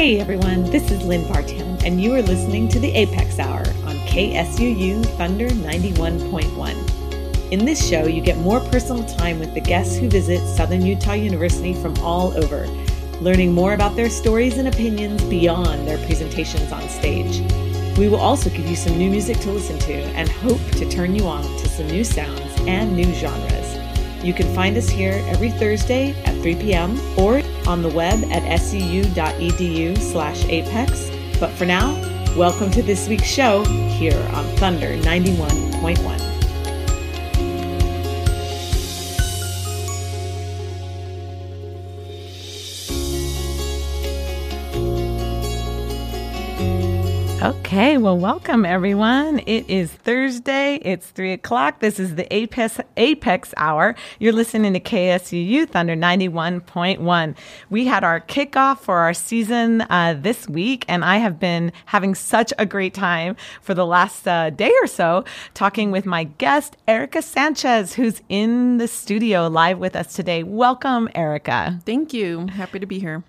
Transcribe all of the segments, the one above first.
Hey everyone, this is Lynn Bartown, and you are listening to the Apex Hour on KSUU Thunder 91.1. In this show, you get more personal time with the guests who visit Southern Utah University from all over, learning more about their stories and opinions beyond their presentations on stage. We will also give you some new music to listen to and hope to turn you on to some new sounds and new genres. You can find us here every Thursday at 3 p.m. or on the web at suu.edu slash apex. But for now, welcome to this week's show here on Thunder 91.1. Okay, well, welcome everyone. It is Thursday. It's three o'clock. This is the Apex, Apex Hour. You're listening to KSUU Thunder 91.1. We had our kickoff for our season uh, this week, and I have been having such a great time for the last uh, day or so talking with my guest, Erika Sanchez, who's in the studio live with us today. Welcome, Erika. Thank you. Happy to be here.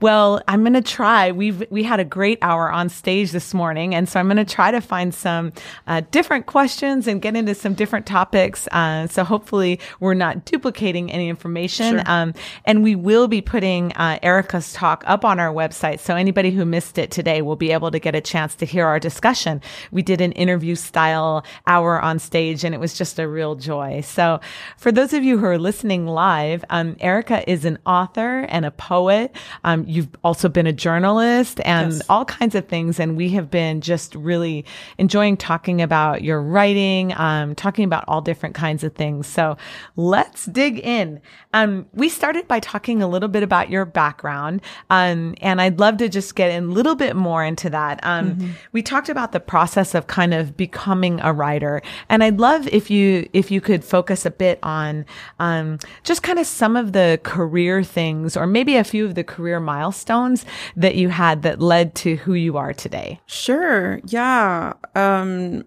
Well, I'm going to try. We've we had a great hour on stage this morning, and so I'm going to try to find some uh, different questions and get into some different topics. Uh, so hopefully, we're not duplicating any information. Sure. Um, and we will be putting uh, Erika's talk up on our website, so anybody who missed it today will be able to get a chance to hear our discussion. We did an interview style hour on stage, and it was just a real joy. So, for those of you who are listening live, um, Erika is an author and a poet. Um, you've also been a journalist and yes. all kinds of things. And we have been just really enjoying talking about your writing, um, talking about all different kinds of things. So let's dig in. Um, we started by talking a little bit about your background. Um, and I'd love to just get a little bit more into that. Um, mm-hmm. we talked about the process of kind of becoming a writer. And I'd love if you, if you could focus a bit on, um, just kind of some of the career things or maybe a few of the career milestones milestones that you had that led to who you are today? Sure. Yeah. Um,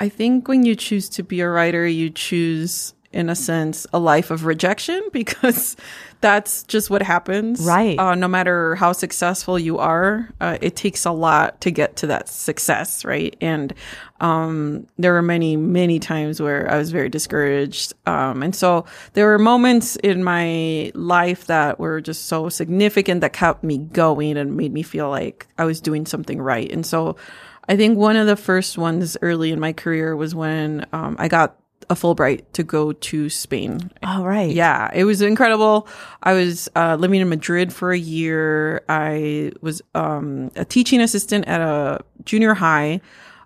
I think when you choose to be a writer, you choose, in a sense, a life of rejection because that's just what happens. Right. Uh, no matter how successful you are, uh, it takes a lot to get to that success, right? And um, there were many, many times where I was very discouraged. Um, and so there were moments in my life that were just so significant that kept me going and made me feel like I was doing something right. And so I think one of the first ones early in my career was when um, I got a Fulbright to go to Spain. All right. Yeah, it was incredible. I was uh, living in Madrid for a year. I was um, a teaching assistant at a junior high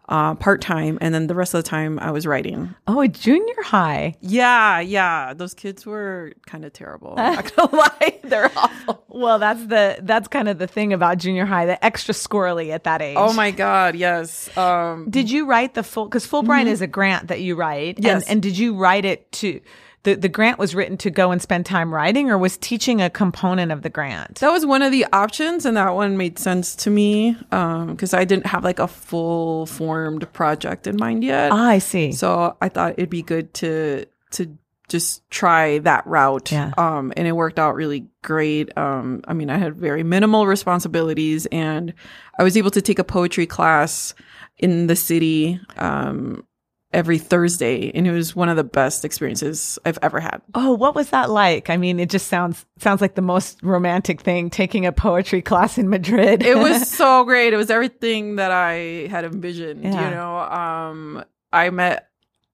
uh, part time, and then the rest of the time I was writing. Oh, a junior high. Yeah, yeah. Those kids were kind of terrible. I'm not gonna lie, they're awful. Well, that's the that's kind of the thing about junior high, the extra squirrely at that age. Oh my god, yes. Um, did you write the full? Because Fulbright mm-hmm. is a grant that you write. Yes. And, and did you write it to? The, the grant was written to go and spend time writing or was teaching a component of the grant? That was one of the options and that one made sense to me because um, I didn't have like a full formed project in mind yet. Ah, I see. So I thought it'd be good to to just try that route. Yeah. Um, and it worked out really great. Um, I mean, I had very minimal responsibilities and I was able to take a poetry class in the city. Um, every Thursday, and it was one of the best experiences I've ever had. Oh, what was that like? I mean, it just sounds sounds like the most romantic thing taking a poetry class in Madrid. it was so great. It was everything that I had envisioned, yeah. you know. Um I met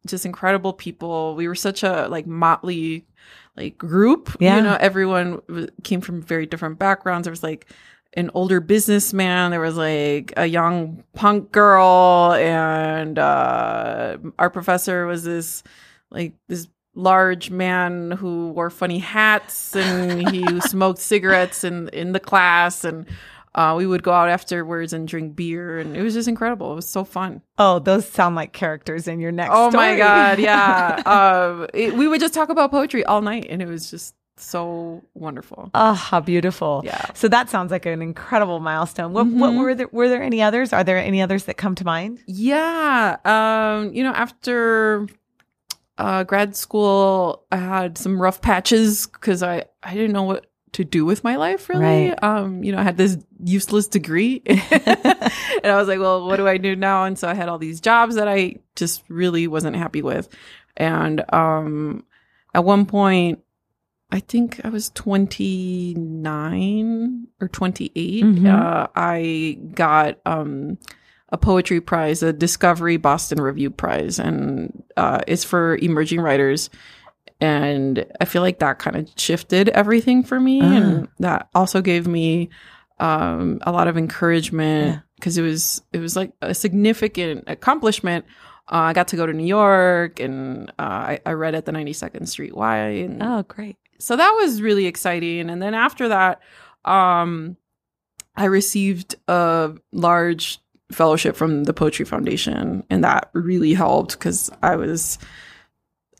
just incredible people. We were such a like motley like group, yeah. you know, everyone came from very different backgrounds. There was like an older businessman. There was like a young punk girl, and uh, our professor was this like this large man who wore funny hats and he smoked cigarettes in in the class and uh, we would go out afterwards and drink beer, and it was just incredible. It was so fun. Oh, those sound like characters in your next. Oh story. my god, yeah. uh, it, we would just talk about poetry all night, and it was just so wonderful. Oh, how beautiful. Yeah. So that sounds like an incredible milestone. What, mm-hmm. what were there, were there any others? Are there any others that come to mind? Yeah. Um, you know, after uh, grad school, I had some rough patches because I, I didn't know what to do with my life really. Right. Um, you know, I had this useless degree and I was like, well, what do I do now? And so I had all these jobs that I just really wasn't happy with. And um at one point I think I was 29 or 28. Mhm. Uh, I got um, a poetry prize, a Discovery Boston Review Prize, and uh, it's for emerging writers. And I feel like that kind of shifted everything for me. Ah. And that also gave me um, a lot of encouragement Yeah. because it was it was like a significant accomplishment. Uh, I got to go to New York, and uh, I, I read at the 92nd Street Y. And Oh, great. So that was really exciting and then after that um i received a large fellowship from the poetry foundation and that really helped because i was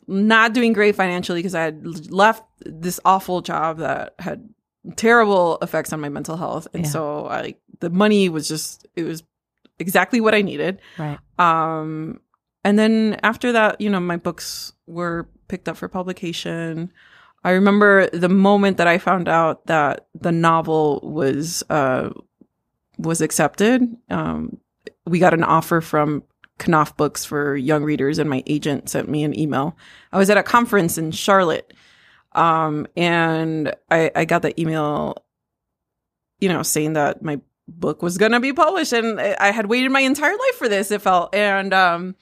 not doing great financially because i had left this awful job that had terrible effects on my mental health and Yeah. so i the money was just it was exactly what i needed Right. um, and then after that, you know, my books were picked up for publication. I remember the moment that I found out that the novel was uh, was accepted. Um, we got an offer from Knopf Books for young readers, and my agent sent me an email. I was at a conference in Charlotte, um, and I, I got the email, you know, saying that my book was gonna be published, and I had waited my entire life for this. It felt, and um,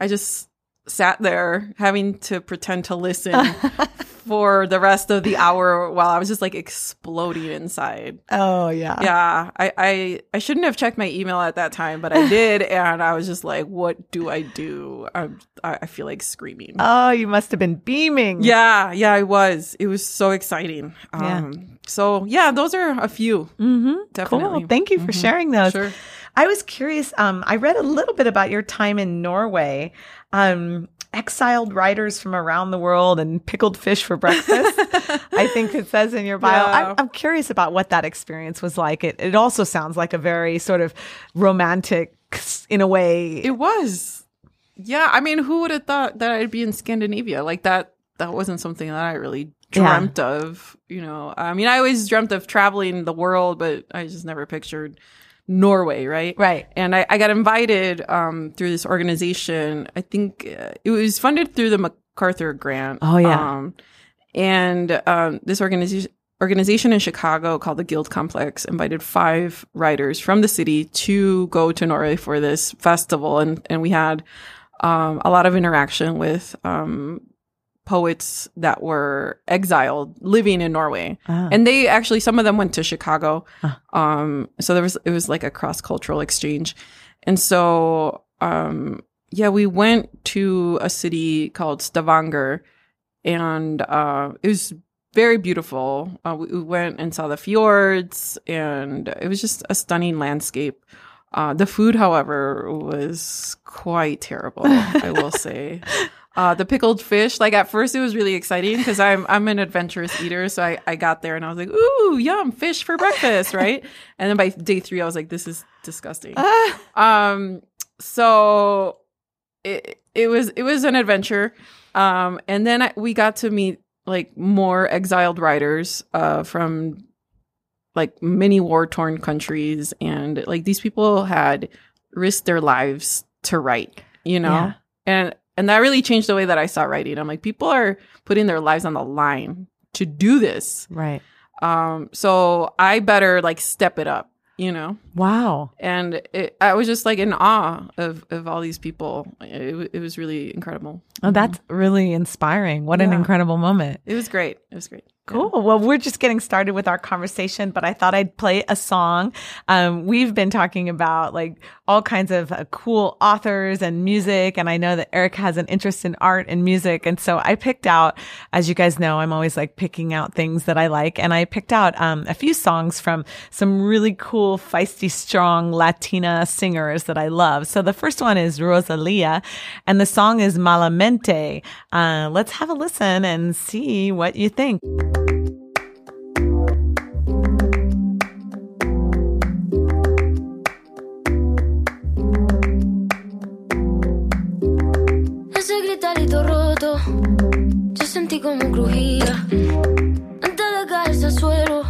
I just sat there having to pretend to listen for the rest of the hour while I was just like exploding inside. oh, yeah. Yeah, I, I I shouldn't have checked my email at that time, but I did, and I was just like, "What do I do?" I'm, I I feel like screaming. Oh, you must have been beaming. yeah, yeah, I was. It was so exciting. Yeah. Um, so yeah, those are a few. Mm-hmm. Definitely. Cool. Thank you for Mhm. sharing those. Sure. I was curious. Um, I read a little bit about your time in Norway. Um, exiled writers from around the world and pickled fish for breakfast. I think it says in your bio. Yeah. I'm, I'm curious about what that experience was like. It, it also sounds like a very sort of romantic, in a way. It was. Yeah, I mean, who would have thought that I'd be in Scandinavia? Like that that wasn't something that I really Yeah. dreamt of, you know. I mean, I always dreamt of traveling the world, but I just never pictured Norway, right? right. And I, I got invited um, through this organization. I think uh, it was funded through the MacArthur Grant. Oh, yeah. Um, and um, this organization organization in Chicago called the Guild Complex invited five writers from the city to go to Norway for this festival, and and we had um, a lot of interaction with um, poets that were exiled living in Norway Ah. and they actually some of them went to chicago Huh. um so there was it was like a cross cultural exchange and so um yeah we went to a city called stavanger and uh it was very beautiful uh, we, we went and saw the fjords and it was just a stunning landscape uh, the food, however, was quite terrible. I will say, uh, the pickled fish. Like at first, it was really exciting because I'm I'm an adventurous eater, so I, I got there and I was like, "Ooh, yum, fish for breakfast!" Right? And then by day three, I was like, "This is disgusting." Um, so it it was it was an adventure. Um, and then I, we got to meet like more exiled writers uh, from like many war torn countries, and like these people had risked their lives to write, you know, Yeah. and and that really changed the way that I saw writing. I'm like, people are putting their lives on the line to do this. Right. Um, so I better like step it up, you know Wow. and it, I was just like in awe of of all these people. It, it was really incredible. Oh, that's really inspiring. What an incredible moment. It was great. It was great. Cool. Well, we're just getting started with our conversation, but I thought I'd play a song. Um, we've been talking about like all kinds of uh, cool authors and music. And I know that Eric has an interest in art and music. And so I picked out, as you guys know, I'm always like picking out things that I like. And I picked out, um, a few songs from some really cool, feisty, strong Latina singers that I love. So the first one is Rosalia and the song is Malamente. Uh, let's have a listen and see what you think. Ese gritarito roto, yo sentí como crujía. Antes de caerse al suelo,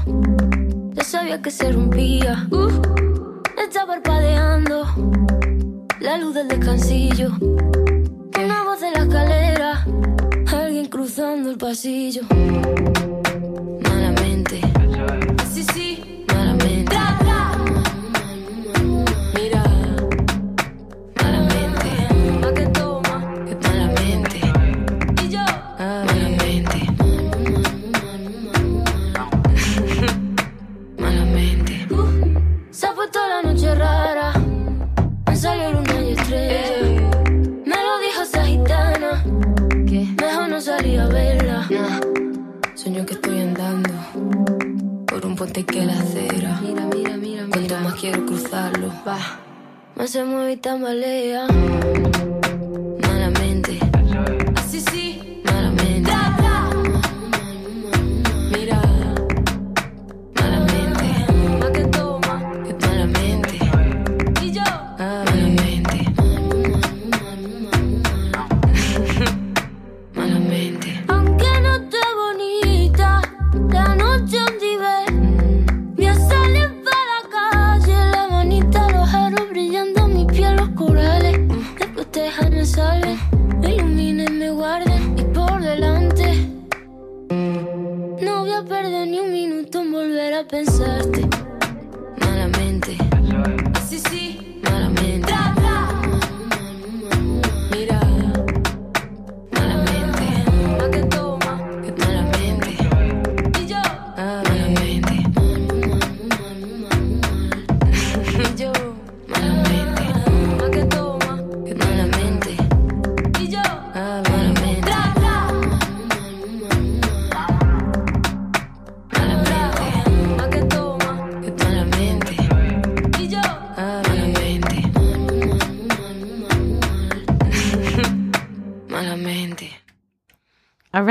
sabía que se rompía. Uh, está parpadeando la luz del descansillo. Pasillo.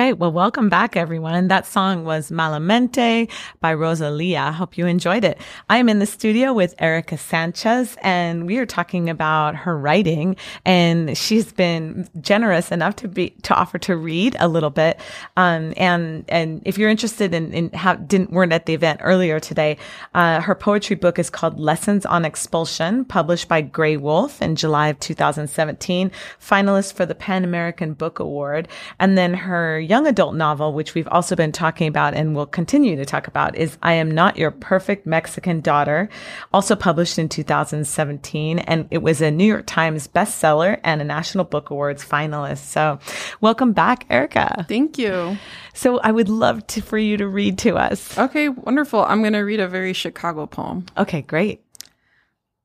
Right. Well, welcome back, everyone. That song was Malamente by Rosalia. I hope you enjoyed it. I am in the studio with Erika Sanchez and we are talking about her writing and she's been generous enough to be, to offer to read a little bit. Um, and, and if you're interested in, in how didn't, weren't at the event earlier today, uh, her poetry book is called Lessons on Expulsion, published by Graywolf in July of 2017, finalist for the Pan American Book Award. And then her young adult novel, which we've also been talking about and will continue to talk about, is I Am Not Your Perfect Mexican Daughter, also published in 2017. And it was a New York Times bestseller and a National Book Awards finalist. So welcome back, Erika. Thank you. So I would love to, for you to read to us. Okay, wonderful. I'm going to read a very Chicago poem. Okay, great.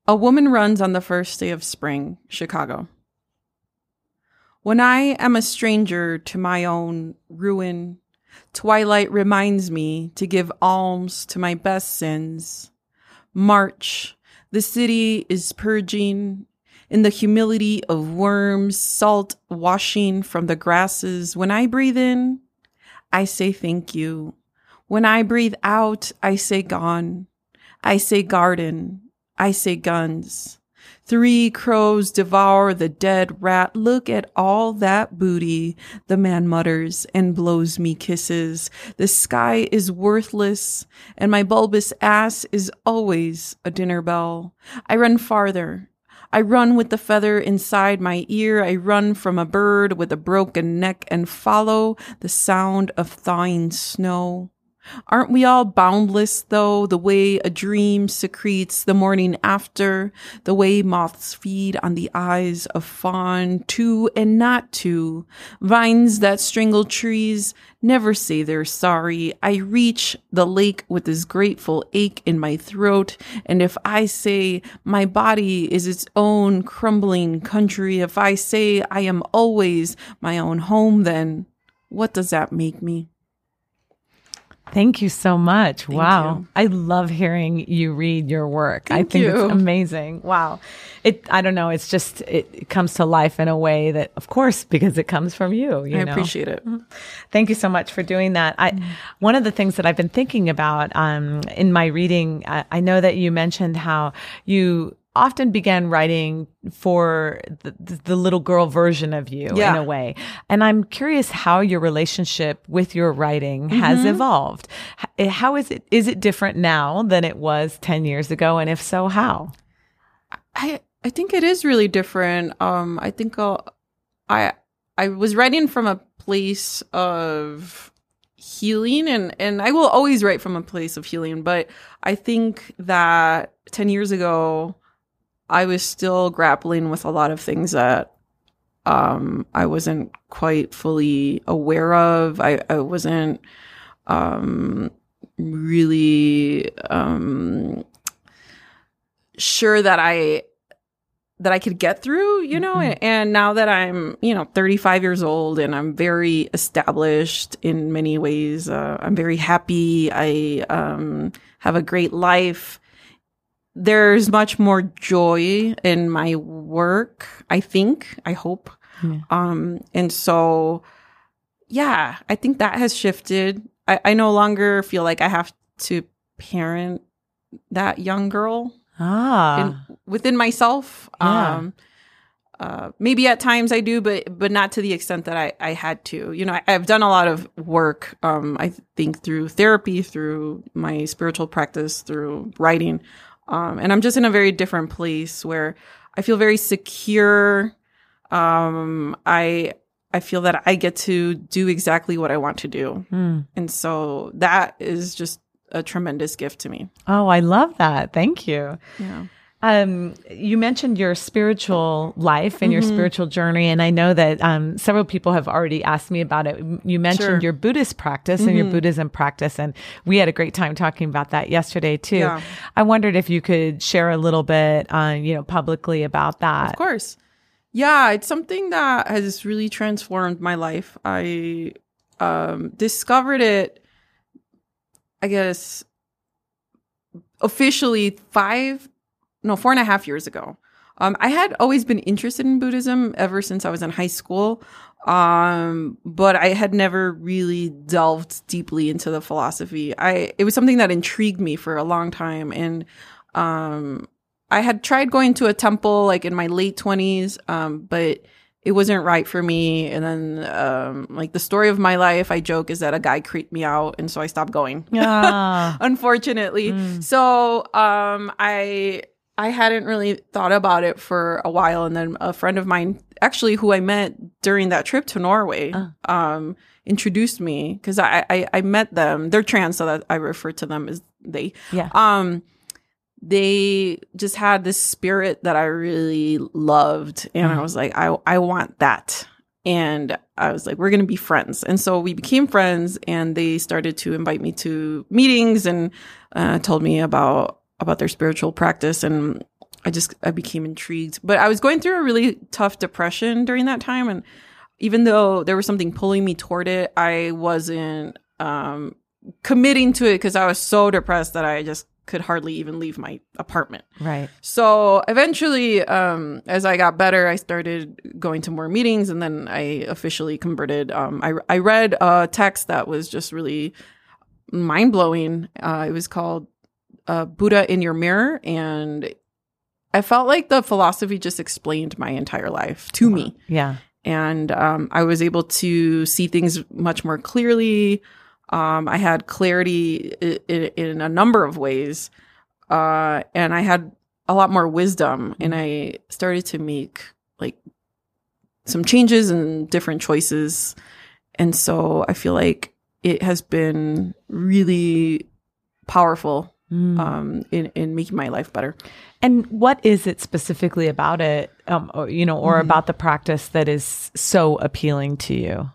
A woman runs on the first day of spring, Chicago. When I am a stranger to my own ruin, twilight reminds me to give alms to my best sins. March, the city is purging in the humility of worms, salt washing from the grasses. When I breathe in, I say thank you. When I breathe out, I say gone. I say garden. I say guns. Three crows devour the dead rat. Look at all that booty, the man mutters and blows me kisses. The sky is worthless, and my bulbous ass is always a dinner bell. I run farther. I run with the feather inside my ear. I run from a bird with a broken neck and follow the sound of thawing snow. Aren't we all boundless, though, the way a dream secretes the morning after, the way moths feed on the eyes of fawn, to and not to, vines that strangle trees never say they're sorry. I reach the lake with this grateful ache in my throat, and if I say my body is its own crumbling country, if I say I am always my own home, then what does that make me? Thank you so much. wow. you. I love hearing you read your work. Thank I think you. it's amazing. Wow. It I don't know, it's just it, it comes to life in a way that of course because it comes from you, you I know. appreciate it. Thank you so much for doing that. I, one of the things that I've been thinking about, um, in my reading, I, I know that you mentioned how you often began writing for the, the little girl version of you in a way. And I'm curious how your relationship with your writing has Mm-hmm. evolved. How is it, is it different now than it was 10 years ago? And if so, how? I I think it is really different. Um, I think uh, I I was writing from a place of healing, and and I will always write from a place of healing. But I think that ten years ago, I was still grappling with a lot of things that um, I wasn't quite fully aware of. I, I wasn't um, really um, sure that I that I could get through, you know, and now that I'm, you know, 35 years old and I'm very established in many ways, uh, I'm very happy. I um, have a great life. There's much more joy in my work, I think, I hope. Yeah. Um, and so, yeah, I think that has shifted. I, I no longer feel like I have to parent that young girl Ah, in, within myself. Yeah. Um, uh, maybe at times I do, but but not to the extent that I, I had to. You know, I, I've done a lot of work. Um, I think through therapy, through my spiritual practice, through writing, um, and I'm just in a very different place where I feel very secure. Um, I I feel that I get to do exactly what I want to do, Hmm. and so that is just a tremendous gift to me. oh, I love that. Thank you. Yeah. Um, you mentioned your spiritual life and your Mm-hmm. spiritual journey, and I know that um, several people have already asked me about it. You mentioned Sure. Mm-hmm. your Buddhist practice and your Buddhism practice, and we had a great time talking about that yesterday too. Yeah. I wondered if you could share a little bit, uh, you know, publicly about that. Of course. Yeah, it's something that has really transformed my life. I um, discovered it, I guess, officially five, no, four and a half years ago. Um, I had always been interested in Buddhism ever since I was in high school. Um, but I had never really delved deeply into the philosophy. I, it was something that intrigued me for a long time. And, um, I had tried going to a temple like in my late twenties, um, but it wasn't right for me. And then, um, like the story of my life, I joke is that a guy creeped me out, and so I stopped going. Ah, Unfortunately, so um, I I hadn't really thought about it for a while, and then a friend of mine, actually, who I met during that trip to Norway, um, introduced me because I, I I met them. They're trans, so that I refer to them as they. Yeah. um they just had this spirit that I really loved and I was like I I want that. And I was like we're going to be friends. And so we became friends and they started to invite me to meetings and uh, told me about about their spiritual practice and I just I became intrigued but I was going through a really tough depression during that time and even though there was something pulling me toward it I wasn't um committing to it because I was so depressed that I just could hardly even leave my apartment. Right. So eventually, um, as I got better, I started going to more meetings, and then I officially converted. Um, I I read a text that was just really mind blowing. Uh, it was called uh, "Buddha in Your Mirror," and I felt like the philosophy just explained my entire life to me Yeah. and um, I was able to see things much more clearly. Um, I had clarity in, in a number of ways, uh, and I had a lot more wisdom. And I started to make like some changes and different choices, and so I feel like it has been really powerful Mm. um, in in making my life better. And what is it specifically about it, um, or, you know, Mm-hmm. or about the practice that is so appealing to you?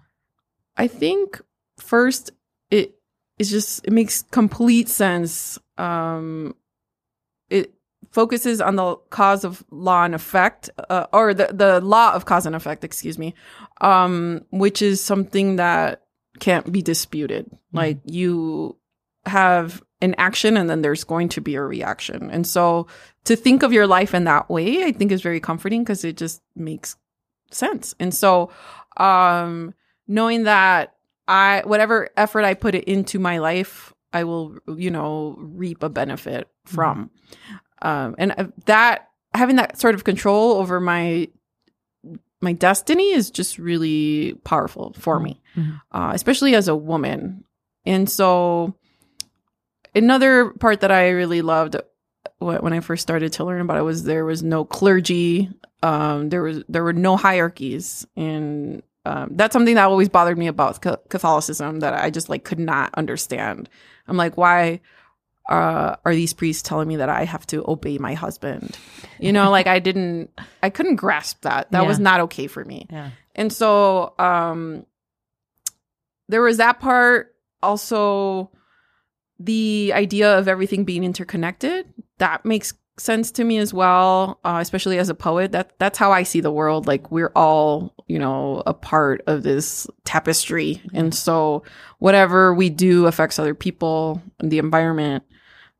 I think first it is just it makes complete sense. Um, it focuses on the cause of law and effect, uh, or the the law of cause and effect. Excuse me, um, which is something that can't be disputed. Like you have an action, and then there's going to be a reaction, and so to think of your life in that way, I think is very comforting because it just makes sense. And so, um, knowing that I whatever effort I put it into my life, I will you know reap a benefit from. Um, and uh, that having that sort of control over my my destiny is just really powerful for me, Mhm. uh, especially as a woman. And so, another part that I really loved when I first started to learn about it was there was no clergy, um, there was there were no hierarchies, and um, that's something that always bothered me about Catholicism that I just like could not understand. I'm like, why? Uh, are these priests telling me that I have to obey my husband? You know, like I didn't, I couldn't grasp that. That was not okay for me. Yeah. And so um there was that part also the idea of everything being interconnected that makes sense to me as well uh, especially as a poet. That that's how i see the world. Like we're all you know a part of this tapestry. And so whatever we do affects other people and the environment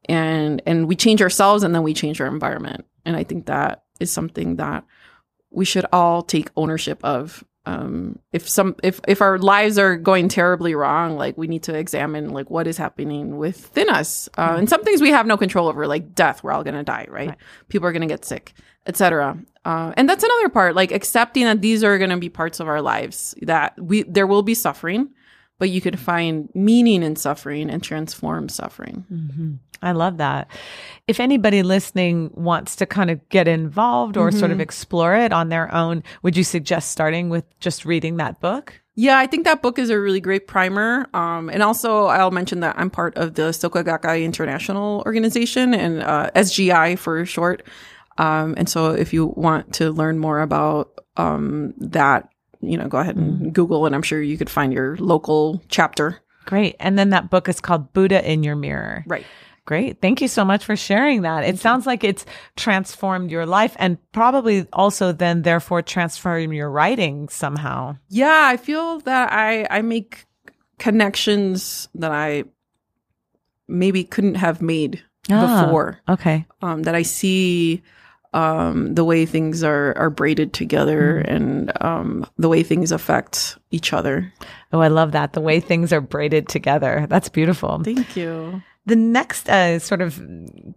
and and we change ourselves and then we change our environment. And i think that is something that we should all take ownership of um if some if if our lives are going terribly wrong like we need to examine like what is happening within us. Uh, and some things we have no control over like death we're all gonna die right, Right. people are gonna get sick etc uh, and that's another part like accepting that these are gonna be parts of our lives that we there will be suffering but you can find meaning in suffering and transform suffering hmm I love that. If anybody listening wants to kind of get involved or sort of explore it on their own, would you suggest starting with just reading that book? Yeah, I think that book is a really great primer. Um, and also, I'll mention that I'm part of the Soka Gakkai International Organization and uh, SGI for short. Um, and so, if you want to learn more about um, that, you know, go ahead and Google, and I'm sure you could find your local chapter. Great. And then that book is called Buddha in Your Mirror. Right. Great. Thank you so much for sharing that. It sounds like it's transformed your life and probably also then therefore transformed your writing somehow. Yeah, I feel that I I make connections that I maybe couldn't have made Ah. before. Okay. um, that I see um, the way things are are braided together and um, the way things affect each other. Oh, I love that. The way things are braided together. That's beautiful. Thank you. The next uh, sort of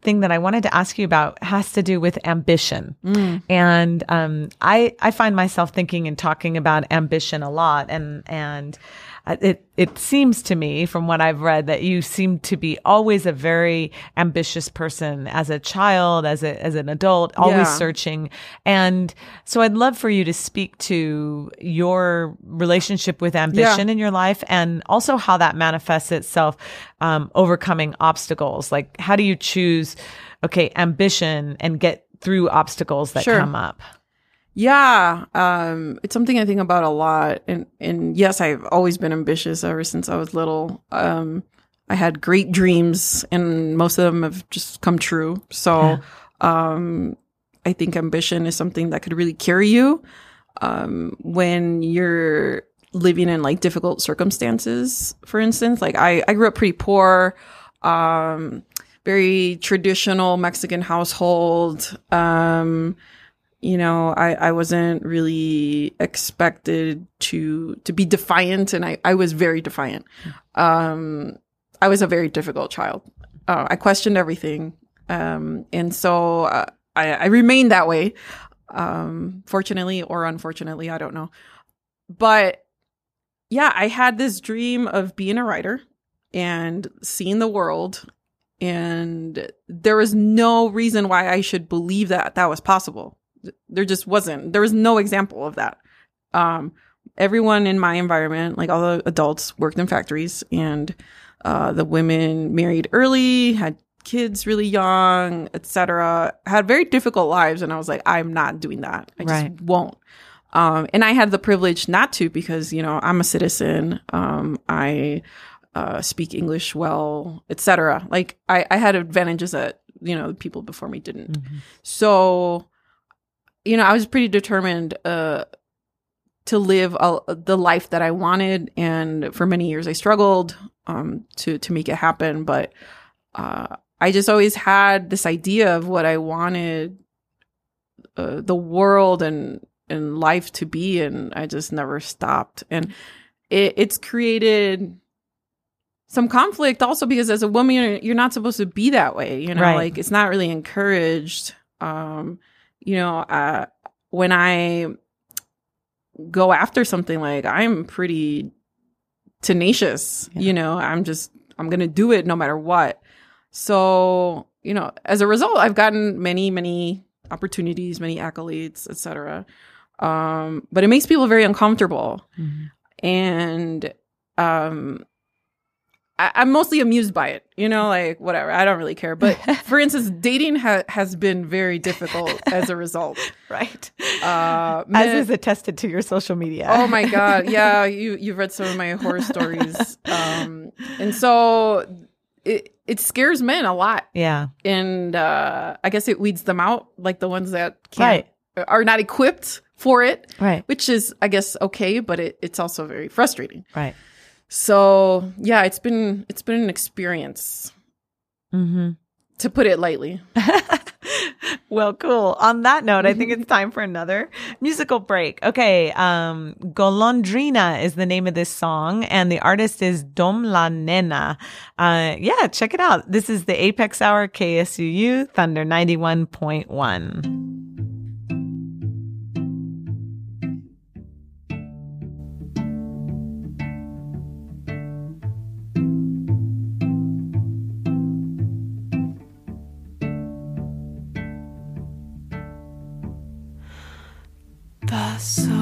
thing that I wanted to ask you about has to do with ambition. And um, I I find myself thinking and talking about ambition a lot, and and it it seems to me from what I've read that you seem to be always a very ambitious person as a child, as a as an adult, always Yeah. searching. And so I'd love for you to speak to your relationship with ambition in your life and also how that manifests itself um, overcoming obstacles. Like, how do you choose, okay, ambition and get through obstacles that Sure. come up? Yeah, um, it's something I think about a lot, and and yes, I've always been ambitious ever since I was little. Um, I had great dreams, and most of them have just come true. So, um, I think ambition is something that could really carry you um, when you're living in like difficult circumstances. For instance, like I I grew up pretty poor. Um, very traditional Mexican household. Um, you know, I, I wasn't really expected to to be defiant, and I, I was very defiant. Um, I was a very difficult child. Uh, I questioned everything, um, and so uh, I, I remained that way. Um, fortunately or unfortunately, I don't know. But yeah, I had this dream of being a writer and seeing the world and there was no reason why I should believe that that was possible. There just wasn't. There was no example of that. Um, everyone in my environment, like all the adults, worked in factories, and uh, the women married early, had kids really young, etc. Had very difficult lives, and I was like, I'm not doing that. I just won't. Um, and I had the privilege not to because you know I'm a citizen. Um, I uh, speak English well, etc. Like I, I had advantages that you know the people before me didn't. So, you know, I was pretty determined uh, to live a, the life that I wanted, and for many years I struggled um, to to make it happen. But uh, I just always had this idea of what I wanted uh, the world and and life to be, and I just never stopped. And it, it's created some conflict also because as a woman you're, you're not supposed to be that way you know Right. like it's not really encouraged um you know, uh, when I go after something, like I'm pretty tenacious. Yeah. You know, I'm just I'm gonna do it no matter what. So you know, as a result, I've gotten many, many opportunities, many accolades, etc. Um, but it makes people very uncomfortable, and um, I, I'm mostly amused by it. You know, like whatever. I don't really care. But for instance, dating ha- has been very difficult as a result. Right. Uh, As is attested to your social media. Oh my god, yeah, you you've read some of my horror stories, um, and so it it scares men a lot, yeah. and uh, I guess it weeds them out, like the ones that can't Right. are not equipped for it, Right. which is I guess okay, but it, it's also very frustrating. Right. So yeah, it's been it's been an experience Mm-hmm. to put it lightly. well, cool. On that note, I think it's time for another musical break. Okay. Um, Golondrina is the name of this song and the artist is Dom La Nena. Uh, yeah, check it out. This is the Apex Hour KSUU Thunder 91.1. Paso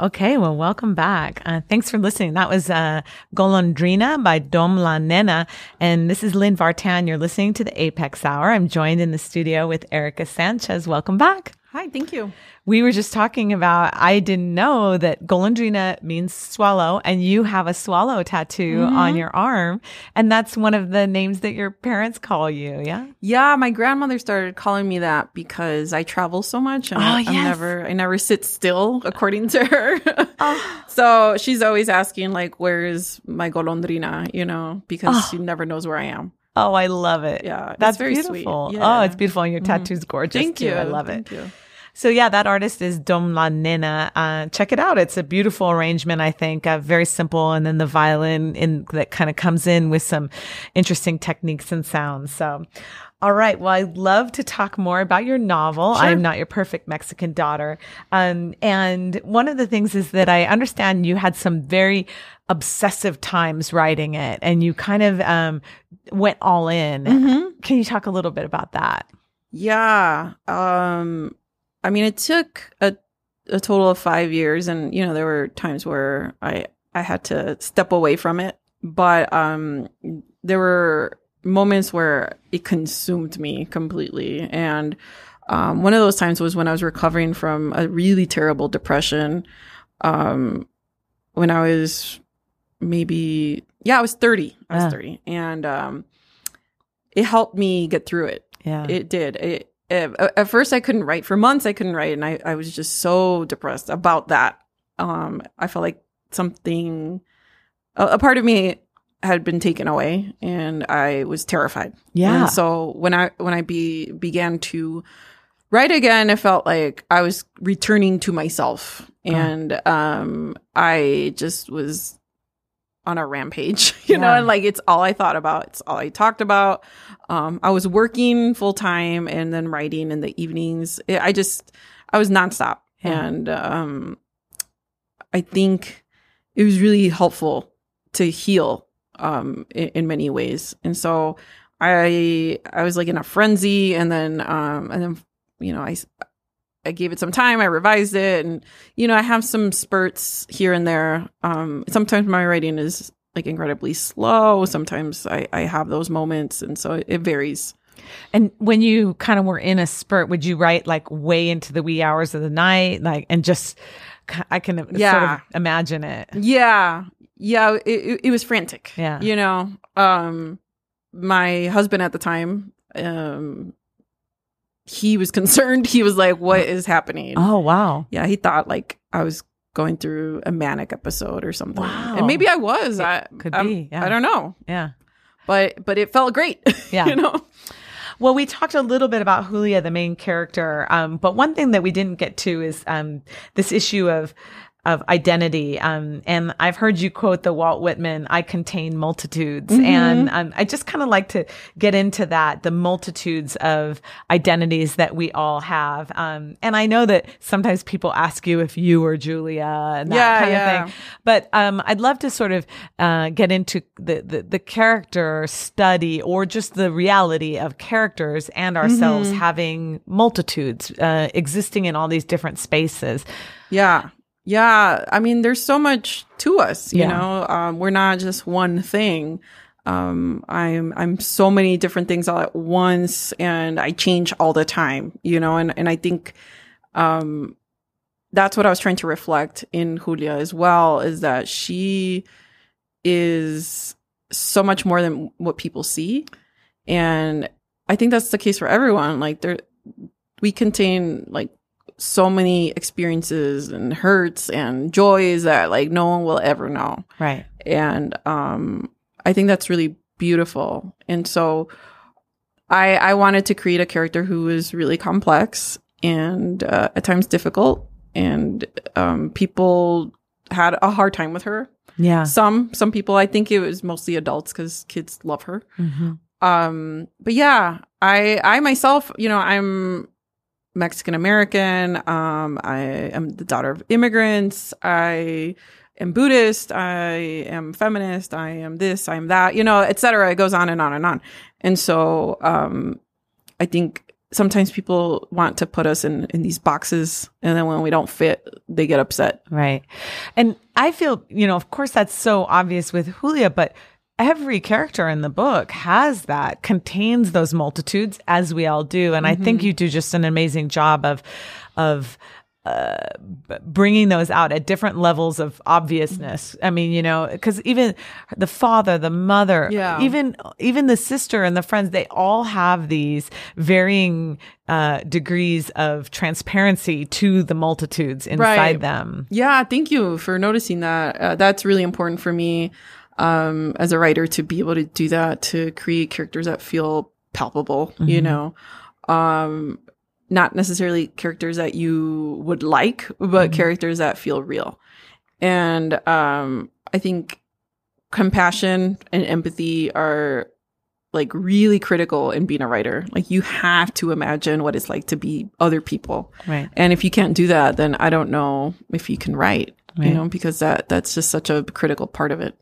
Okay. Well, welcome back. Uh, thanks for listening. That was uh, Golondrina by Dom La Nena. And this is Lynn Vartan. You're listening to the Apex Hour. I'm joined in the studio with Erika Sanchez. Welcome back. Hi, thank you. We were just talking about, I didn't know that Golondrina means swallow, and you have a swallow tattoo mm-hmm. on your arm. And that's one of the names that your parents call you. Yeah. Yeah, my grandmother started calling me that because I travel so much and Oh, I, yes. I'm never I never sit still according to her. oh. So she's always asking like where is my golondrina, you know, because oh. she never knows where I am. Oh, I love it. Yeah, That's very sweet. Yeah. Oh, it's beautiful. And your tattoo's gorgeous. Thank too. you. I love it. Thank you. So yeah, that artist is Dom La Nena. Uh, check it out. It's a beautiful arrangement, I think. Uh, very simple. And then the violin in that kind of comes in with some interesting techniques and sounds. So, all right. Well, I'd love to talk more about your novel. I am not your perfect Mexican daughter. Um, and one of the things is that I understand you had some very obsessive times writing it and you kind of, um, went all in. Can you talk a little bit about that? Yeah. Um I mean it took a a total of 5 years and you know there were times where I I had to step away from it, but um there were moments where it consumed me completely and um one of those times was when I was recovering from a really terrible depression um when I was maybe yeah, I was 30. I was Ah. 30 and um it helped me get through it Yeah. it did. It, it, at first, I couldn't write for months. I couldn't write, and I, I was just so depressed about that. Um, I felt like something, a, a part of me had been taken away, and I was terrified. Yeah. And so when I when I be began to write again, it felt like I was returning to myself, and um, I just was on a rampage, you know, and like it's all I thought about. It's all I talked about. Um, I was working full time and then writing in the evenings. It, I just, I was nonstop. Yeah. And um, I think it was really helpful to heal um, in, in many ways. And so I, I was like in a frenzy and then, um, and then, you know, I, I gave it some time. I revised it, and you know, I have some spurts here and there. Um, sometimes my writing is like incredibly slow. Sometimes I, I have those moments, and so it varies. And when you kind of were in a spurt, would you write like way into the wee hours of the night, like and just I can sort Yeah. of imagine it. Yeah, yeah, it, it, it was frantic. Yeah. you know, um, my husband at the time, um, he was concerned. He was like, "What is happening?" Oh wow, Yeah, he thought like I was going through a manic episode or something. Wow. And maybe I was. I could I'm- be, yeah. I don't know. yeah. But but it felt great. Yeah. you know. Well, we talked a little bit about Julia, the main character, um, but one thing that we didn't get to is um, this issue of of identity. Um, and I've heard you quote the Walt Whitman, "I contain multitudes," and um, I just kind of like to get into that, the multitudes of identities that we all have. Um, and I know that sometimes people ask you if you are Julia and that Yeah, kind yeah. of thing. But um, I'd love to sort of uh, get into the, the the character study or just the reality of characters and ourselves Mm-hmm. having multitudes uh, existing in all these different spaces. Yeah. Yeah. I mean, there's so much to us, you Yeah. know. Um, we're not just one thing. Um, I'm I'm so many different things all at once and I change all the time, you know, and, and I think um that's what I was trying to reflect in Julia as well, is that she is so much more than what people see. And I think that's the case for everyone. Like there we contain like so many experiences and hurts and joys that like no one will ever know. Right. and um i think that's really beautiful. And so i i wanted to create a character who was really complex and uh, at times difficult and um people had a hard time with her. Yeah. some some people i think it was mostly adults because kids love her. Hmm um but yeah i i myself you know i'm mexican american um i am the daughter of immigrants. I am buddhist. I am feminist. I am this i am that you know etc it goes on and on and on. And so um i think sometimes people want to put us in in these boxes and then when we don't fit they get upset. Right. And I feel, you know, of course that's so obvious with Julia, but every character in the book has that, contains those multitudes as we all do. And I think you do just an amazing job of, of, uh, bringing those out at different levels of obviousness. I mean, you know, because even the father, the mother, Yeah. even even the sister and the friends, they all have these varying uh, degrees of transparency to the multitudes inside Right. them. Yeah, thank you for noticing that. Uh, that's really important for me um, as a writer to be able to do that, to create characters that feel palpable, you know. Um, not necessarily characters that you would like, but characters that feel real. And um, I think compassion and empathy are like really critical in being a writer. Like you have to imagine what it's like to be other people. Right. And if you can't do that, then I don't know if you can write, Right. you know, because that that's just such a critical part of it.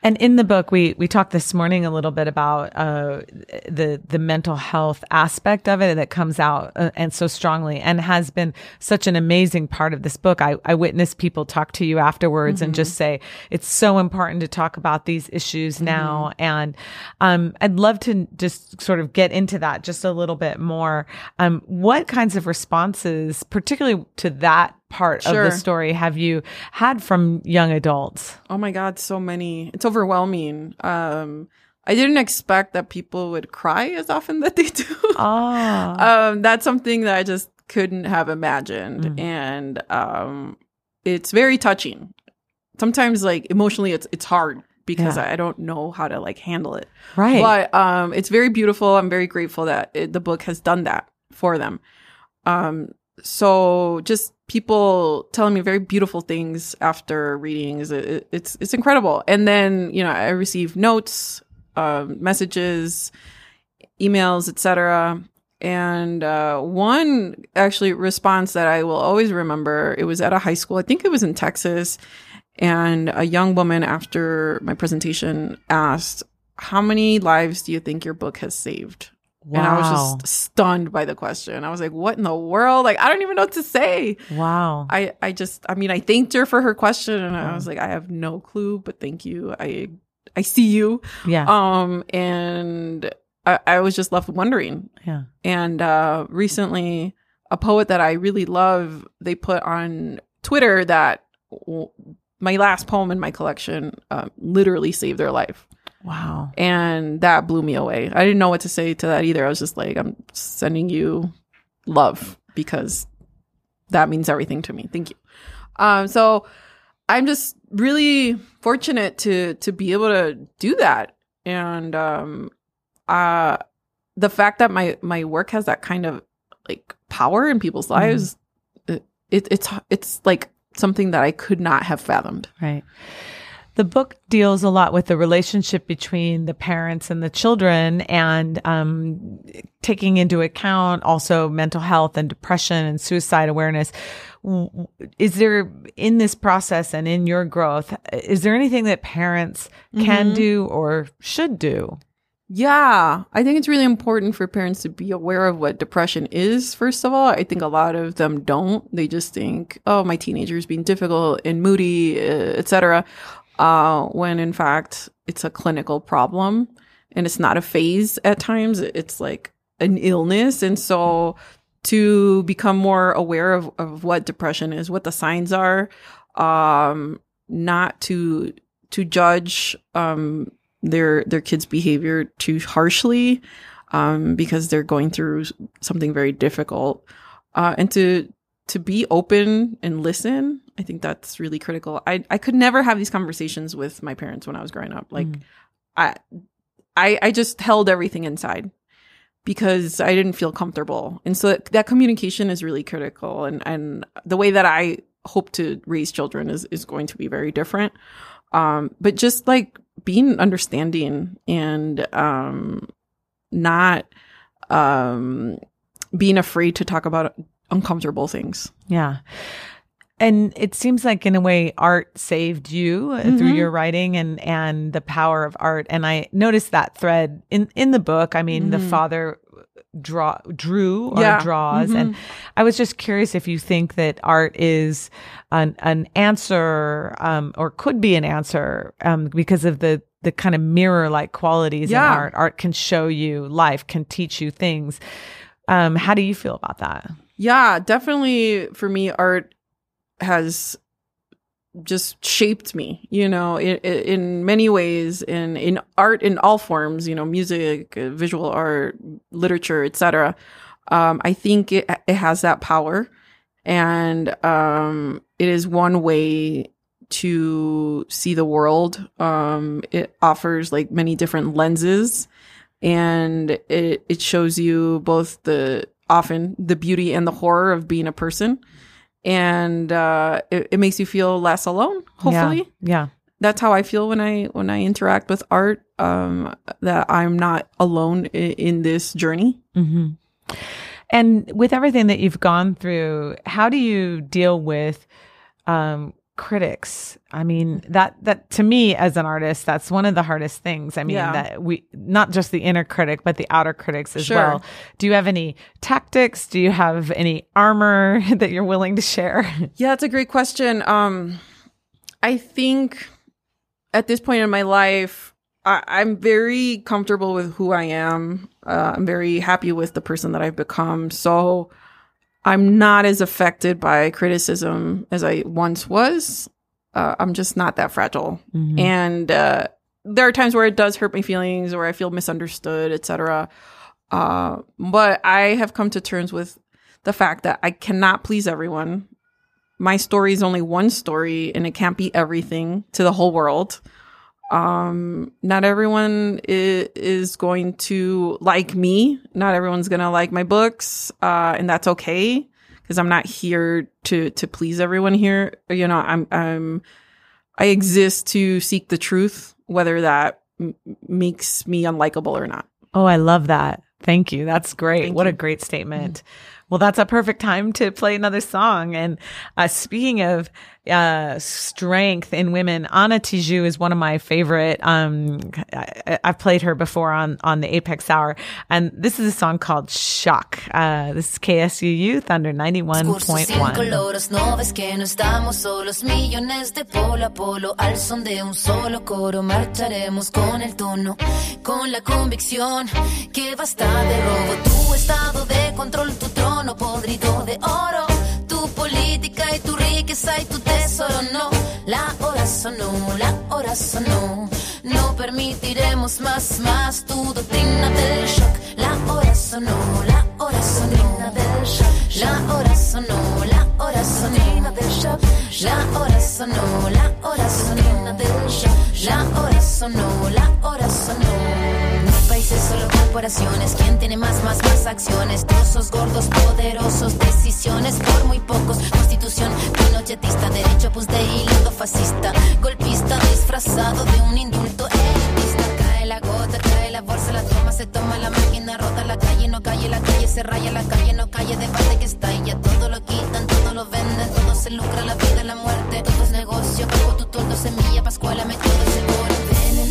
And in the book, we we talked this morning a little bit about uh, the the mental health aspect of it that comes out uh, and so strongly, and has been such an amazing part of this book. I, I witnessed people talk to you afterwards and just say it's so important to talk about these issues now. And um, I'd love to just sort of get into that just a little bit more. Um, what kinds of responses, particularly to that part of the story, have you had from young adults? Oh my god, so many. It's overwhelming. Um I didn't expect that people would cry as often that they do. Ah. um that's something that I just couldn't have imagined Mm. and um it's very touching. Sometimes like emotionally it's it's hard because Yeah. I don't know how to like handle it. Right. But um, it's very beautiful. I'm very grateful that it, the book has done that for them. Um, so just people telling me very beautiful things after reading is it, it's it's incredible. And then you know I receive notes, um, messages, emails, etc. And uh, one actually response that I will always remember. It was at a high school. I think it was in Texas. And a young woman after my presentation asked, How many lives do you think your book has saved? And I was just stunned by the question. I was like, What in the world? Like, I don't even know what to say. Wow. I, I just, I mean, I thanked her for her question and I was like, I have no clue, but thank you. I, I see you. Yeah. Um, and I, I was just left wondering. yeah. And uh, recently, a poet that I really love, they put on Twitter that w- my last poem in my collection uh, literally saved their life. Wow. And that blew me away. I didn't know what to say to that either. I was just like, I'm sending you love because that means everything to me. Thank you. Um, so I'm just really fortunate to to be able to do that. And um, uh, the fact that my my work has that kind of like power in people's lives, it, it it's it's like something that I could not have fathomed. Right. The book deals a lot with the relationship between the parents and the children and um, taking into account also mental health and depression and suicide awareness. Is there in this process and in your growth, is there anything that parents can do or should do? Yeah, I think it's really important for parents to be aware of what depression is. First of all, I think a lot of them don't. They just think, "Oh, my teenager's being difficult and moody, etc." Uh, when in fact, it's a clinical problem and it's not a phase. At times, it's like an illness, and so to become more aware of, of what depression is, what the signs are, um, not to to judge um, their their kids' behavior too harshly um, because they're going through something very difficult, uh, and to to be open and listen. I think that's really critical. I I could never have these conversations with my parents when I was growing up. Like Mm. I I I just held everything inside because I didn't feel comfortable. And so that communication is really critical and and the way that I hope to raise children is is going to be very different. Um but just like being understanding and um not um being afraid to talk about uncomfortable things. Yeah. And it seems like in a way art saved you uh, through Mhm. your writing and and the power of art and I noticed that thread in in the book. I mean, the Mhm. father draw drew or Yeah. draws and i was just curious if you think that art is an an answer um or could be an answer um because of the the kind of mirror like qualities Yeah. in art art can show you life can teach you things um how do you feel about that Yeah, definitely for me, art has just shaped me, you know, in, in many ways, in, in art in all forms, you know, music, uh, visual art, literature, etc. Um, I think it, it has that power and um, it is one way to see the world. Um, it offers like many different lenses and it, it shows you both the often the beauty and the horror of being a person and uh, it, it makes you feel less alone hopefully. Yeah, that's how i feel when i when i interact with art um, that i'm not alone in, in this journey. Yeah. hmm and with everything that you've gone through how do you deal with um critics i mean that that to me as an artist that's one of the hardest things i mean Yeah. that we not just the inner critic but the outer critics as Sure. well do you have any tactics do you have any armor that you're willing to share Yeah, that's a great question. Um, I think at this point in my life, I, I'm very comfortable with who I am. Uh, I'm very happy with the person that I've become. So I'm not as affected by criticism as I once was. Uh, I'm just not that fragile. And uh, there are times where it does hurt my feelings or I feel misunderstood, etc. Uh, but I have come to terms with the fact that I cannot please everyone. My story is only one story and it can't be everything to the whole world. Um, not everyone is, going to like me. Not everyone's going to like my books. Uh, and that's okay because I'm not here to, to please everyone here. You know, I'm, I'm, I exist to seek the truth, whether that m- makes me unlikable or not. Oh, I love that. Thank you. That's great. Thank what a great statement. Well, that's a perfect time to play another song. And uh, speaking of uh, strength in women, Ana Tijoux is one of my favorite. Um, I, I've played her before on on the Apex Hour, and this is a song called "Shock." Uh, this is KSUU Thunder ninety one point one. coloros, no ves que no estamos solos, millones de polo a polo, al son de un solo coro, marcharemos con el tono, con la convicción que basta de robo, tu estado de control, tu trono podrido de oro, tu política y tu riqueza y tu no, la hora sonó, la hora sonó, no permitiremos más, más tu doctrina del shock, la hora sonó, la hora sonó, del shock, la hora sonó, la hora sonó, del shock, la hora sonó, la hora sonó, del shock, la hora sonó, la hora sonó. Países, solo corporaciones. ¿Quién tiene más, más, más acciones? Trozos gordos, poderosos, decisiones por muy pocos. Constitución pinochetista, derecho pues de hilo fascista. Golpista disfrazado de un indulto elitista. Cae la gota, cae la bolsa, la toma, se toma la máquina, rota la calle, no calle, la calle se raya, la calle no calle, debate que está y ya todo lo quitan, todo lo venden, todo se lucra, la vida, la muerte, todo es negocio, bajo tu toldo, semilla, pascuala, me todo seguro.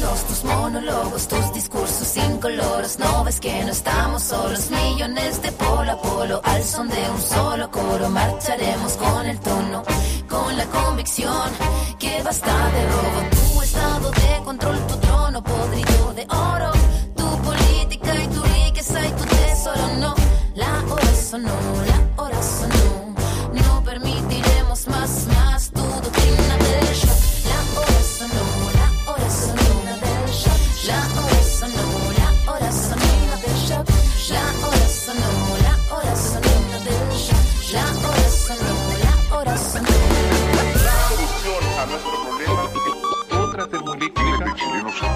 Tus monólogos, tus discursos incoloros, no ves que no estamos solos, millones de polo a polo, al son de un solo coro, marcharemos con el tono, con la convicción que basta de robo, tu estado de control, tu trono podrido de oro, tu política y tu riqueza y tu tesoro, no, la hora sonó, la hora sonó,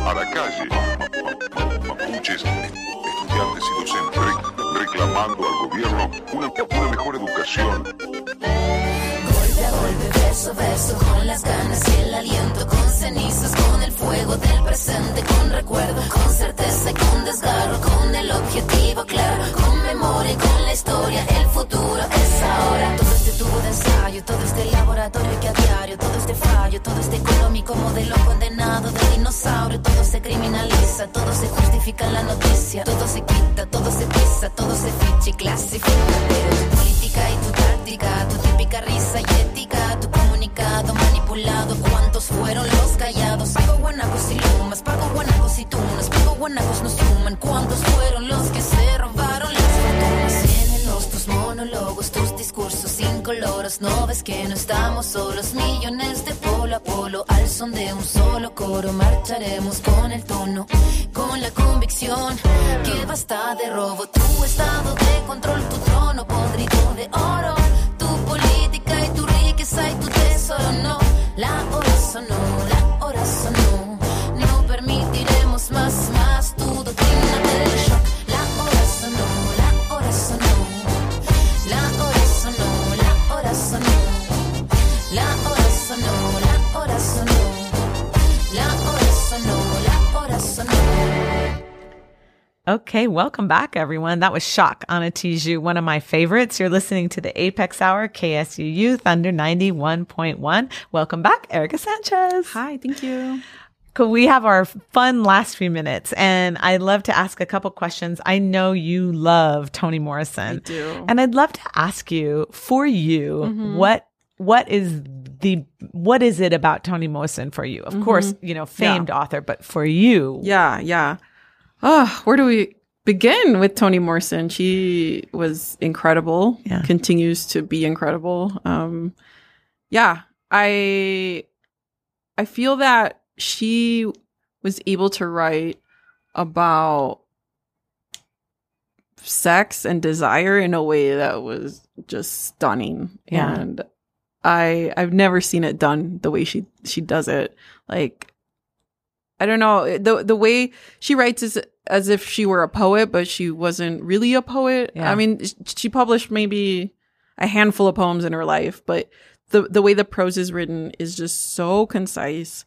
a la calle. Mapuches, estudiantes y docentes re- reclamando al gobierno una, una mejor educación. Golpe a golpe, verso a verso, con las ganas y el aliento, con cenizas, con el fuego del presente, con recuerdo, con certeza y con desgarro, con el objetivo claro, con memoria y con la historia, el futuro ahora. Todo este tubo de ensayo, todo este laboratorio que a diario, todo este fallo, todo este económico modelo condenado de dinosaurio. Todo se criminaliza, todo se justifica en la noticia. Todo se quita, todo se pisa, todo se ficha y clasifica. Tu política y tu táctica, tu típica risa y ética, tu comunicado manipulado. ¿Cuántos fueron los callados? Pago guanacos y lumas, pago guanacos y tunas, pago guanacos nos suman. ¿Cuántos fueron los que se monólogos, tus discursos incoloros. No ves que no estamos solos, millones de polo a polo. Al son de un solo coro, marcharemos con el tono, con la convicción que basta de robo. Tu estado de control, tu trono podrido de oro. Tu política y tu riqueza y tu tesoro, no. La Okay, welcome back, everyone. That was Shock Ana Tijoux, one of my favorites. You're listening to the Apex Hour, KSUU Thunder 91.1. Welcome back, Erika Sanchez. Hi, thank you. Cool. We have our fun last few minutes, and I'd love to ask a couple questions. I know you love Toni Morrison. I do. And I'd love to ask you, for you, mm-hmm. what what is the what is it about Toni Morrison for you? Of mm-hmm. course, you know, famed author, but for you, Yeah, yeah. Oh, where do we begin with Toni Morrison? She was incredible. Yeah. Continues to be incredible. Um yeah, I I feel that she was able to write about sex and desire in a way that was just stunning. Yeah. And I I've never seen it done the way she she does it. Like I don't know the the way she writes is as if she were a poet, but she wasn't really a poet. Yeah. I mean, she published maybe a handful of poems in her life, but the the way the prose is written is just so concise,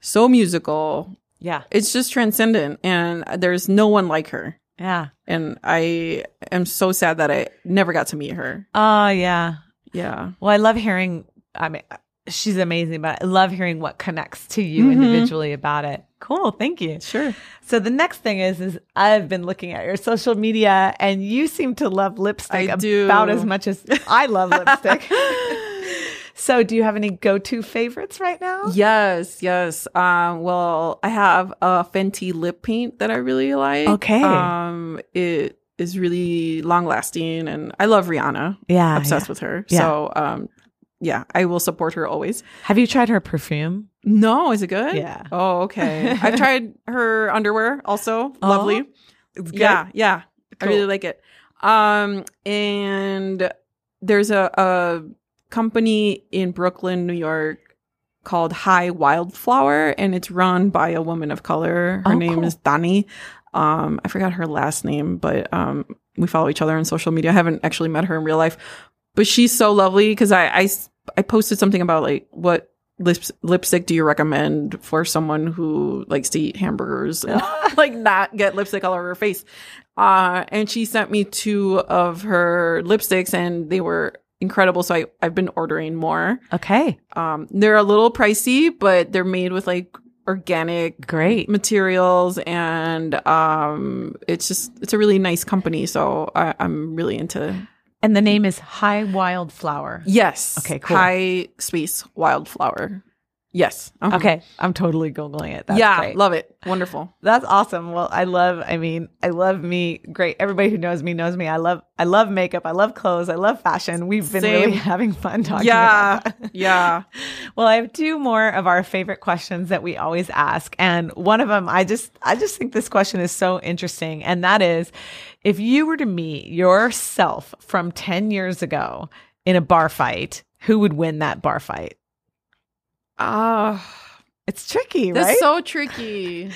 so musical. yeah, It's just transcendent, and there's no one like her. yeah, And I am so sad that I never got to meet her. oh yeah. Yeah. Well, I love hearing. I mean, she's amazing, but I love hearing what connects to you Mhm. individually about it. Cool, thank you. Sure. So the next thing is, is I've been looking at your social media, and you seem to love lipstick I do. about as much as I love lipstick. so, do you have any go-to favorites right now? Yes, yes. Um, well, I have a Fenty lip paint that I really like. Okay. Um, it is really long lasting, and I love Rihanna. Yeah, obsessed yeah. with her. Yeah. So, um, yeah, I will support her always. Have you tried her perfume? No, is it good? Yeah. Oh, okay. I've tried her underwear also. Lovely. Oh, It's good. Yeah, yeah. I really like it. Um, and there's a, a company in Brooklyn, New York called Hi Wildflower, and it's run by a woman of color. Her Oh, name cool. is Dani. Um, I forgot her last name, but um, we follow each other on social media. I haven't actually met her in real life, but she's so lovely because I, I I posted something about like what lips, lipstick do you recommend for someone who likes to eat hamburgers and like not get lipstick all over her face. Uh, and she sent me two of her lipsticks and they were incredible. So I, I've been ordering more. Okay. Um, they're a little pricey, but they're made with like organic Great. materials and um it's just it's a really nice company so I, i'm really into And the name is Hi Wildflower. yes Okay, cool. high space wildflower yes Uh-huh. Okay. I'm totally Googling it. That's yeah great. love it wonderful That's awesome. Well, I love, I mean, I love me. Great. Everybody who knows me knows me. I love, I love makeup. I love clothes. I love fashion. We've been Same. really having fun talking yeah yeah Well, I have two more of our favorite questions that we always ask. And one of them, I just, I just think this question is so interesting. And that is, if you were to meet yourself from 10 years ago in a bar fight, who would win that bar fight? ah It's tricky, That's right? so tricky.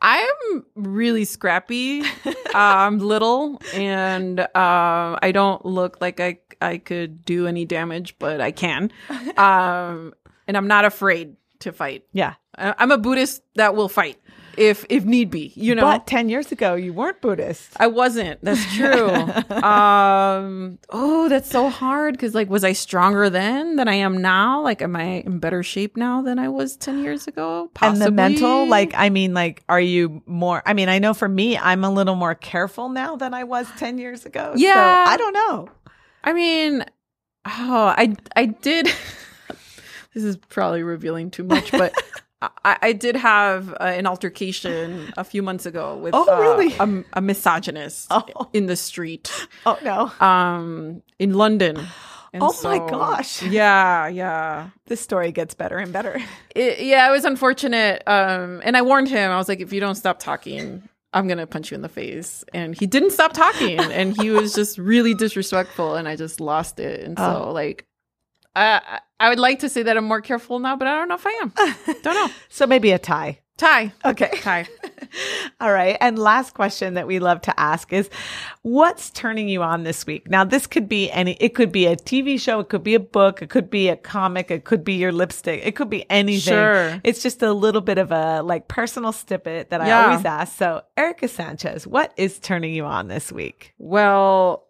I'm really scrappy. uh, I'm little, and uh, I don't look like I I could do any damage, but I can. Um, and I'm not afraid to fight. yeah. I- I'm a Buddhist that will fight if if need be. You know, But 10 years ago, you weren't Buddhist. I wasn't. That's true. um, oh, that's so hard because, like, was I stronger then than I am now? Like, am I in better shape now than I was 10 years ago? And the mental, like, I mean, like, are you more? I mean, I know for me, I'm a little more careful now than I was 10 years ago. So Yeah. I don't know. I mean, oh, I I did. this is probably revealing too much, but I, I did have uh, an altercation a few months ago with Oh, uh, really? a, a misogynist Oh. in the street Oh no. um, in London. And Oh my gosh. Yeah, yeah. This story gets better and better. It, yeah, it was unfortunate. Um, and I warned him. I was like, if you don't stop talking, I'm gonna punch you in the face. And he didn't stop talking, and he was just really disrespectful, and I just lost it. And so, Oh. like, I I- would like to say that I'm more careful now, but I don't know if I am. don't know. So maybe a tie. Tie. Okay. Ty. All right. And last question that we love to ask is what's turning you on this week? Now, this could be any, it could be a TV show. It could be a book. It could be a comic. It could be your lipstick. It could be anything. Sure. It's just a little bit of a like personal snippet that I always ask. So Erika Sanchez, what is turning you on this week? Well,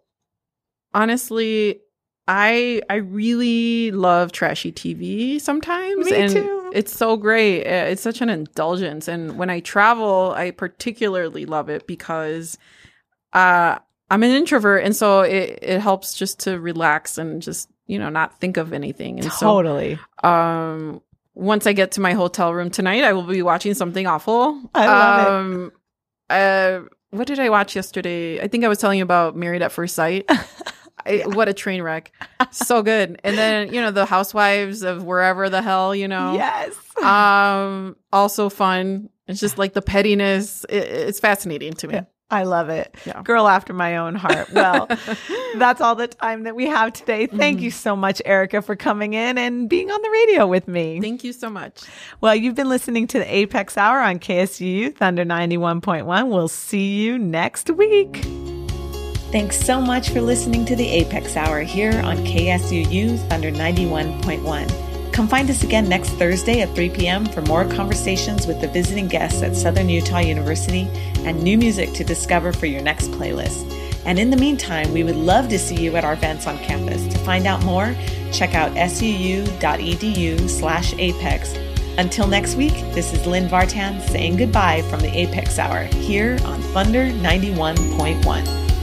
honestly, I I really love trashy TV sometimes, Me and too. it's so great. It's such an indulgence, and when I travel, I particularly love it because uh, I'm an introvert, and so it it helps just to relax and just you know not think of anything. And Totally. so, um, once I get to my hotel room tonight, I will be watching something awful. I love it. um, Uh, what did I watch yesterday? I think I was telling you about Married at First Sight. I, what a train wreck. So good. And then, you know, the housewives of wherever the hell, you know. Yes. Um also fun. It's just like the pettiness. It, it's fascinating to me. I love it. Yeah. Girl after my own heart. Well, that's all the time that we have today. Thank you so much, Erika, for coming in and being on the radio with me. Thank you so much. Well, you've been listening to the Apex Hour on KSUU Thunder 91.1. We'll see you next week. Thanks so much for listening to the Apex Hour here on KSUU Thunder 91.1. Come find us again next Thursday at 3 p.m. for more conversations with the visiting guests at Southern Utah University and new music to discover for your next playlist. And in the meantime, we would love to see you at our events on campus. To find out more, check out suu.edu slash apex. Until next week, this is Lynn Vartan saying goodbye from the Apex Hour here on Thunder 91.1.